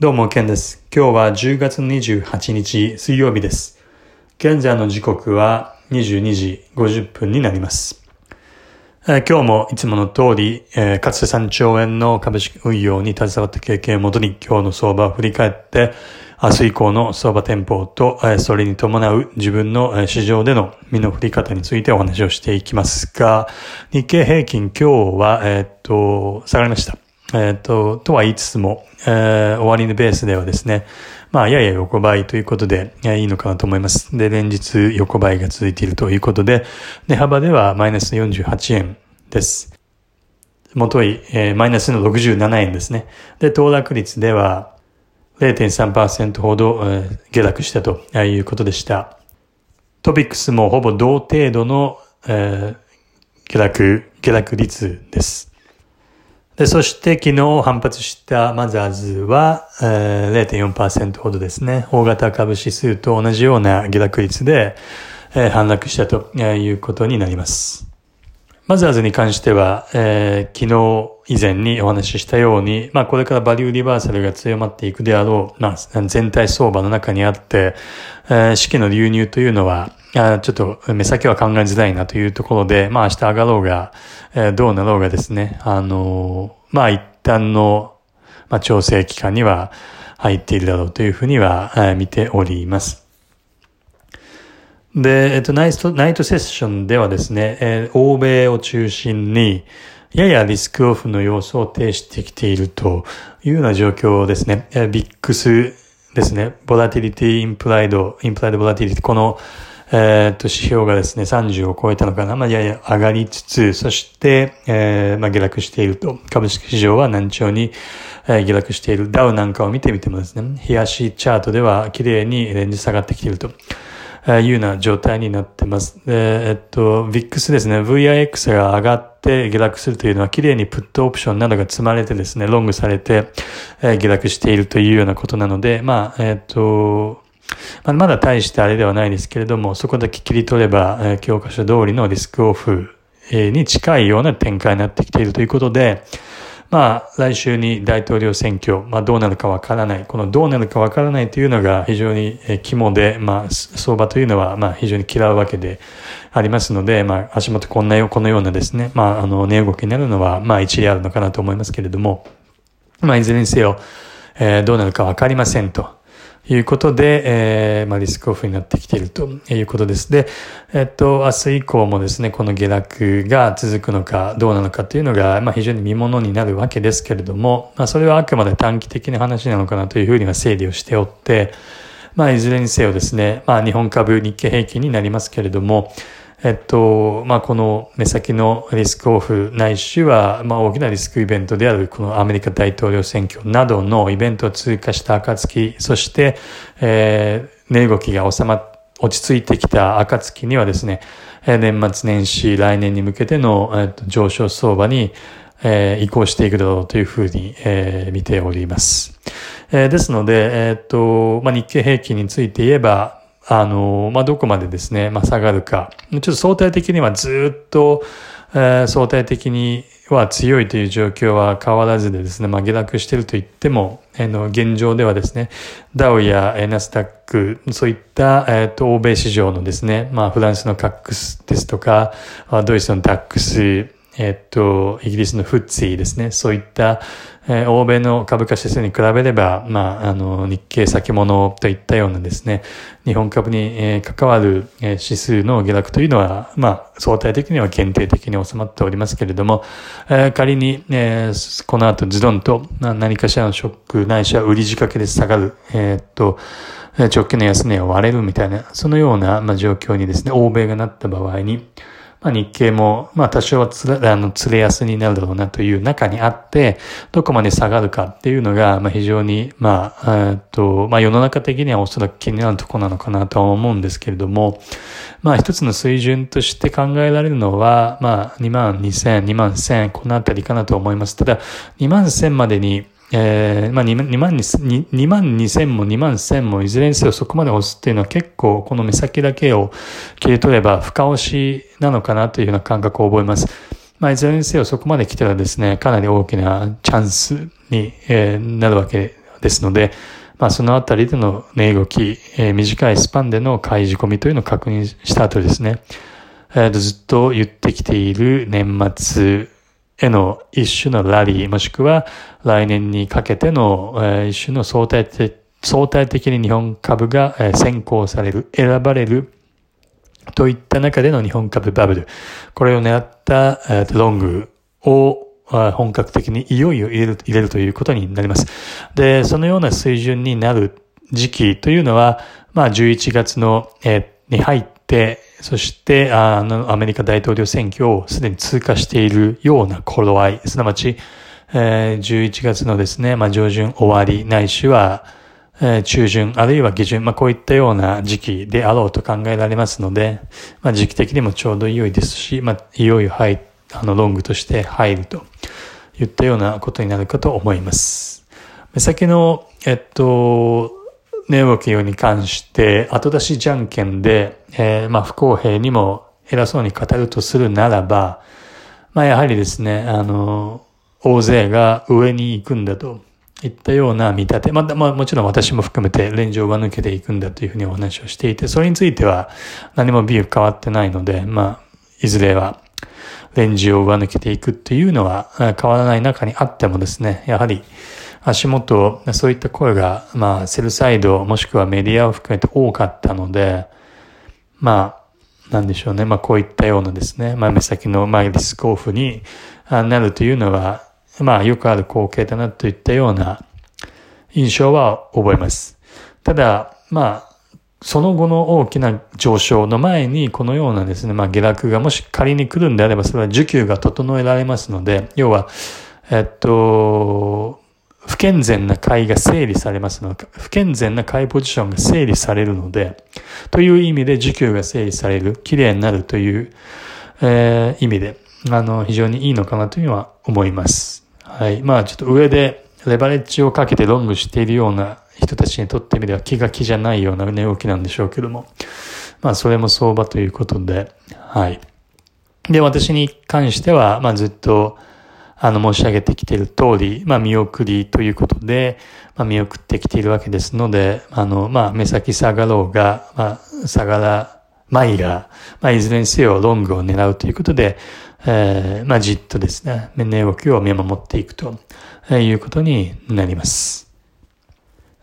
どうも、ケンです。今日は10月28日水曜日です。現在の時刻は22時50分になります。えー、今日もいつもの通り、えー、かつて3兆円の株式運用に携わった経験をもとに今日の相場を振り返って、明日以降の相場展望と、えー、それに伴う自分の、市場での身の振り方についてお話をしていきますが、日経平均今日は、えー、っと、下がりました。えっ、と、とは言いつつも、えー、終わりのベースではですね、まあ、やや横ばいということで、いいのかなと思います。で、連日横ばいが続いているということで、値幅ではマイナス48円です。もとい、えー、マイナスの67円ですね。で、騰落率では0.3%ほど、えー、下落したということでした。トピックスもほぼ同程度の、えー、下落、下落率です。で、そして昨日反発したマザーズは、えー、0.4%ほどですね。大型株指数と同じような下落率で、えー、反落したということになります。マザーズに関しては、えー、昨日以前にお話ししたように、まあこれからバリューリバーサルが強まっていくであろう、まあ全体相場の中にあって、えー、資金の流入というのは、あちょっと目先は考えづらいなというところで、まあ明日上がろうが、えー、どうなろうがですね、あのー、まあ一旦の、まあ調整期間には入っているだろうというふうには、えー、見ております。で、えっと、ナイト、ナイトセッションではですね、えー、欧米を中心に、ややリスクオフの要素を呈してきているというような状況ですね。えー、ビックスですね。ボラティリティ、インプライド、インプライドボラティリティ、この、えっ、と、指標がですね、30を超えたのかな。まあ、やや上がりつつ、そして、えー、まあ、下落していると。株式市場は難聴に、えー、下落している。ダウなんかを見てみてもですね、冷やしチャートでは綺麗にレンジ下がってきていると。いうような状態になってます。えっと、VIX ですね、VIX が上がって下落するというのは、綺麗にプットオプションなどが積まれてですね、ロングされて、えー、下落しているというようなことなので、まあ、えっと、まあ、まだ大してあれではないですけれども、そこだけ切り取れば、え、教科書通りのリスクオフに近いような展開になってきているということで、まあ、来週に大統領選挙、まあ、どうなるかわからない。このどうなるかわからないというのが非常に肝で、まあ、相場というのは、まあ、非常に嫌うわけでありますので、まあ、足元こんなよ、このようなですね、まあ、あの、値動きになるのは、まあ、一理あるのかなと思いますけれども、まあ、いずれにせよ、えー、どうなるかわかりませんと。いうことで、えー、まあ、リスクオフになってきているということです。で、えっと、明日以降もですね、この下落が続くのかどうなのかというのが、まあ、非常に見物になるわけですけれども、まあ、それはあくまで短期的な話なのかなというふうには整理をしておって、まあ、いずれにせよですね、まあ、日本株、日経平均になりますけれども、えっと、まあ、この目先のリスクオフないしは、まあ、大きなリスクイベントであるこのアメリカ大統領選挙などのイベントを通過した暁、そして、えー、値動きが収まっ落ち着いてきた暁にはですね、年末年始、来年に向けての、上昇相場に、移行していくだろうというふうに、見ております。ですので、えっと、まあ、日経平均について言えば、あの、まあ、どこまでですね、まあ、下がるか。ちょっと相対的にはずっと、えー、相対的には強いという状況は変わらずでですね、まあ、下落してると言っても、えー、の、現状ではですね、ダウやナスダック、そういった、えっ、ー、と、欧米市場のですね、まあ、フランスのカックスですとか、ドイツのダックス、えっと、イギリスのフッツィですね。そういった、えー、欧米の株価指数に比べれば、まあ、あの、日経先物といったようなですね、日本株に、えー、関わる、え、指数の下落というのは、まあ、相対的には限定的に収まっておりますけれども、えー、仮に、え、この後ズドンと何かしらのショックないしは売り仕掛けで下がる、え、っと、直近の安値を割れるみたいな、そのような、まあ、状況にですね、欧米がなった場合に、まあ、日経も、まあ、多少はつれ、あの、釣れ安になるだろうなという中にあって、どこまで下がるかっていうのが、まあ、非常に、まあ、えっと、まあ、世の中的にはおそらく気になるところなのかなとは思うんですけれども、まあ、一つの水準として考えられるのは、まあ、2万2000、2万1000、このあたりかなと思います。ただ、2万1000までに、えー、まあ2万 ,2 万2万2千も2万1千もいずれにせよそこまで押すっていうのは結構この目先だけを切り取れば深押しなのかなというような感覚を覚えます。まあいずれにせよそこまで来たらですね、かなり大きなチャンスに、えー、なるわけですので、まあそのあたりでの値動き、えー、短いスパンでの買い仕込みというのを確認した後ですね、えー、ずっと言ってきている年末への一種のラリー、もしくは来年にかけての、一種の相対的相対的に日本株が先行される、選ばれるといった中での日本株バブル。これを狙ったロングを本格的にいよいよ入れる入れるということになります。で、そのような水準になる時期というのは、まあ11月の、に入って、そしてあのアメリカ大統領選挙をすでに通過しているような頃合い、すなわち、えー、11月のですね、まあ上旬終わり、ないしは、えー、中旬、あるいは下旬、まあこういったような時期であろうと考えられますので、まあ時期的にもちょうど良いですし、まあいよいよ入、あのロングとして入るといったようなことになるかと思います。目先の、えっと、値動きに関して、後出しじゃんけんで、えー、まあ不公平にも偉そうに語るとするならば、まあやはりですね、あの、大勢が上に行くんだといったような見立て、まあ、まあもちろん私も含めてレンジを上抜けていくんだというふうにお話をしていて、それについては何もビュー変わってないので、まあ、いずれはレンジを上抜けていくっていうのは変わらない中にあってもですね、やはり足元、そういった声が、まあ、セルサイド、もしくはメディアを含めて多かったので、まあ、なんでしょうね。まあ、こういったようなですね、まあ、目先の、まあ、リスクオフになるというのは、まあ、よくある光景だなといったような印象は覚えます。ただ、まあ、その後の大きな上昇の前に、このようなですね、まあ、下落がもし仮に来るんであれば、それは需給が整えられますので、要は、えっと、不健全な買いが整理されますので、不健全な買いポジションが整理されるので、という意味で需給が整理される、綺麗になるという、えー、意味で、あの、非常にいいのかなというのは思います。はい。まあ、ちょっと上でレバレッジをかけてロングしているような人たちにとってみれば気が気じゃないような値動きなんでしょうけども、まあ、それも相場ということで、はい。で、私に関しては、まあ、ずっと、あの、申し上げてきている通り、まあ、見送りということで、まあ、見送ってきているわけですので、あの、まあ、目先下がろうが、まあ、下がら、前が、まあ、いずれにせよロングを狙うということで、えー、まあ、じっとですね、値動きを見守っていくということになります。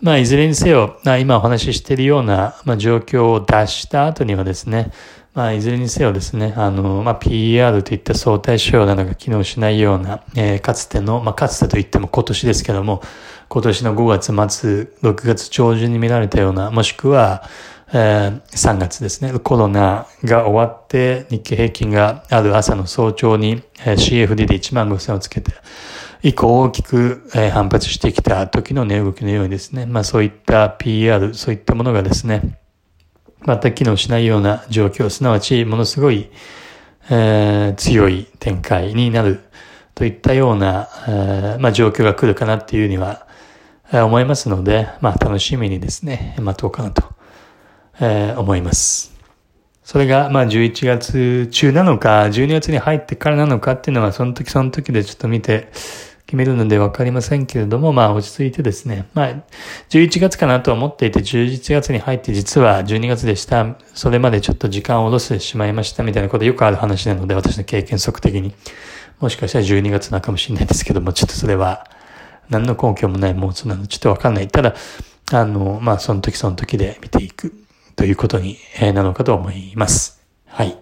まあ、いずれにせよ、今お話ししているような、まあ、状況を脱した後にはですね、まあ、いずれにせよですね、あの、まあ、PER といった相対指標などが機能しないような、えー、かつての、まあ、かつてといっても今年ですけども、今年の5月末、6月上旬に見られたような、もしくは、えー、3月ですね、コロナが終わって日経平均がある朝の早朝に、えー、CFD で1万5000をつけて、以降大きく、えー、反発してきた時の値動きのようにですね、まあそういった PR、そういったものがですね、全く機能しないような状況、すなわちものすごい、えー、強い展開になるといったような、えー、まあ、状況が来るかなっていうには、思いますので、まあ、楽しみにですね、待とうかなと、え、思います。それが、まあ、11月中なのか、12月に入ってからなのかっていうのは、その時その時でちょっと見て、決めるのでわかりませんけれども、まあ落ち着いてですね、まあ11月かなとは思っていて、11月に入って実は12月でした。それまでちょっと時間を下ろしてしまいましたみたいなことよくある話なので、私の経験則的に。もしかしたら12月なのかもしれないですけども、ちょっとそれは何の根拠もない妄想なのでちょっとわかんない。ただ、あの、まあその時その時で見ていくということになのかと思います。はい。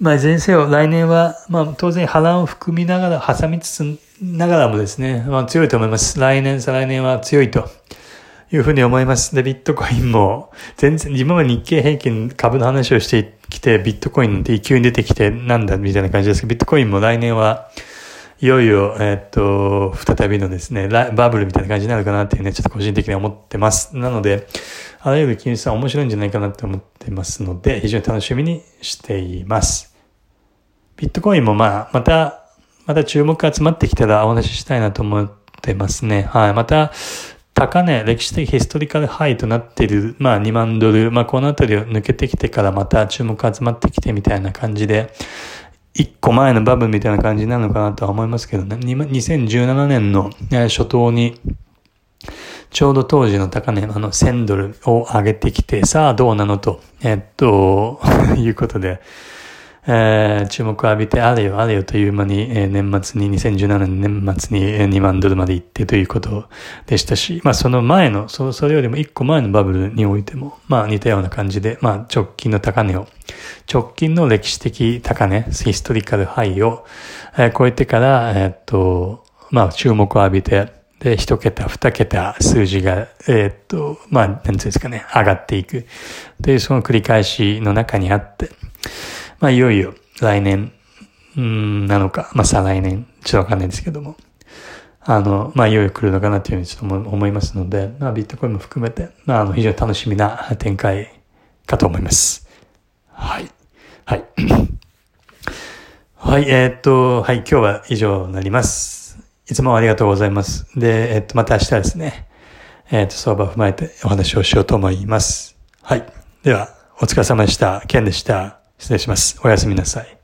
まあ、いずれにせよ、来年は、まあ、当然波乱を含みながら、挟みつつながらもですね、まあ、強いと思います。来年、再来年は強いというふうに思います。で、ビットコインも、全然、今まで日経平均株の話をしてきて、ビットコインって勢いに出てきて、なんだみたいな感じですけど、ビットコインも来年は、いよいよ、えー、っと、再びのですね、バブルみたいな感じになるかなっていうね、ちょっと個人的に思ってます。なので、あらゆる金融資産面白いんじゃないかなって思ってますので、非常に楽しみにしています。ビットコインもまあ、また、また注目が集まってきたらお話ししたいなと思ってますね。はい。また、高値、歴史的ヒストリカルハイとなっている、まあ2万ドル、まあこのあたりを抜けてきてからまた注目が集まってきてみたいな感じで、一個前のバブルみたいな感じなのかなとは思いますけどね。2017年の初頭に、ちょうど当時の高値、あの、1000ドルを上げてきて、さあどうなのと、えっと、いうことで、えー、注目を浴びて、あれよあれよという間に、えー、年末に、2017年年末に2万ドルまで行ってということでしたし、まあその前の、そそれよりも1個前のバブルにおいても、まあ似たような感じで、まあ直近の高値を、直近の歴史的高値、ヒストリカルハイを、えー、超えてから、えー、っと、まあ注目を浴びて、で、一桁、二桁数字が、えー、っと、まあ、なんていうんですかね、上がっていく。というその繰り返しの中にあって、まあ、いよいよ来年、うん、なのか、まあ、再来年、ちょっとわかんないですけども、あの、まあ、いよいよ来るのかなというふうにちょっと思いますので、まあ、ビットコインも含めて、まあ、あの、非常に楽しみな展開かと思います。はい。はい。はい、えー、っと、はい、今日は以上になります。いつもありがとうございます。で、えー、っと、また明日ですね、えー、っと、相場を踏まえてお話をしようと思います。はい。では、お疲れ様でした。ケンでした。失礼します。おやすみなさい。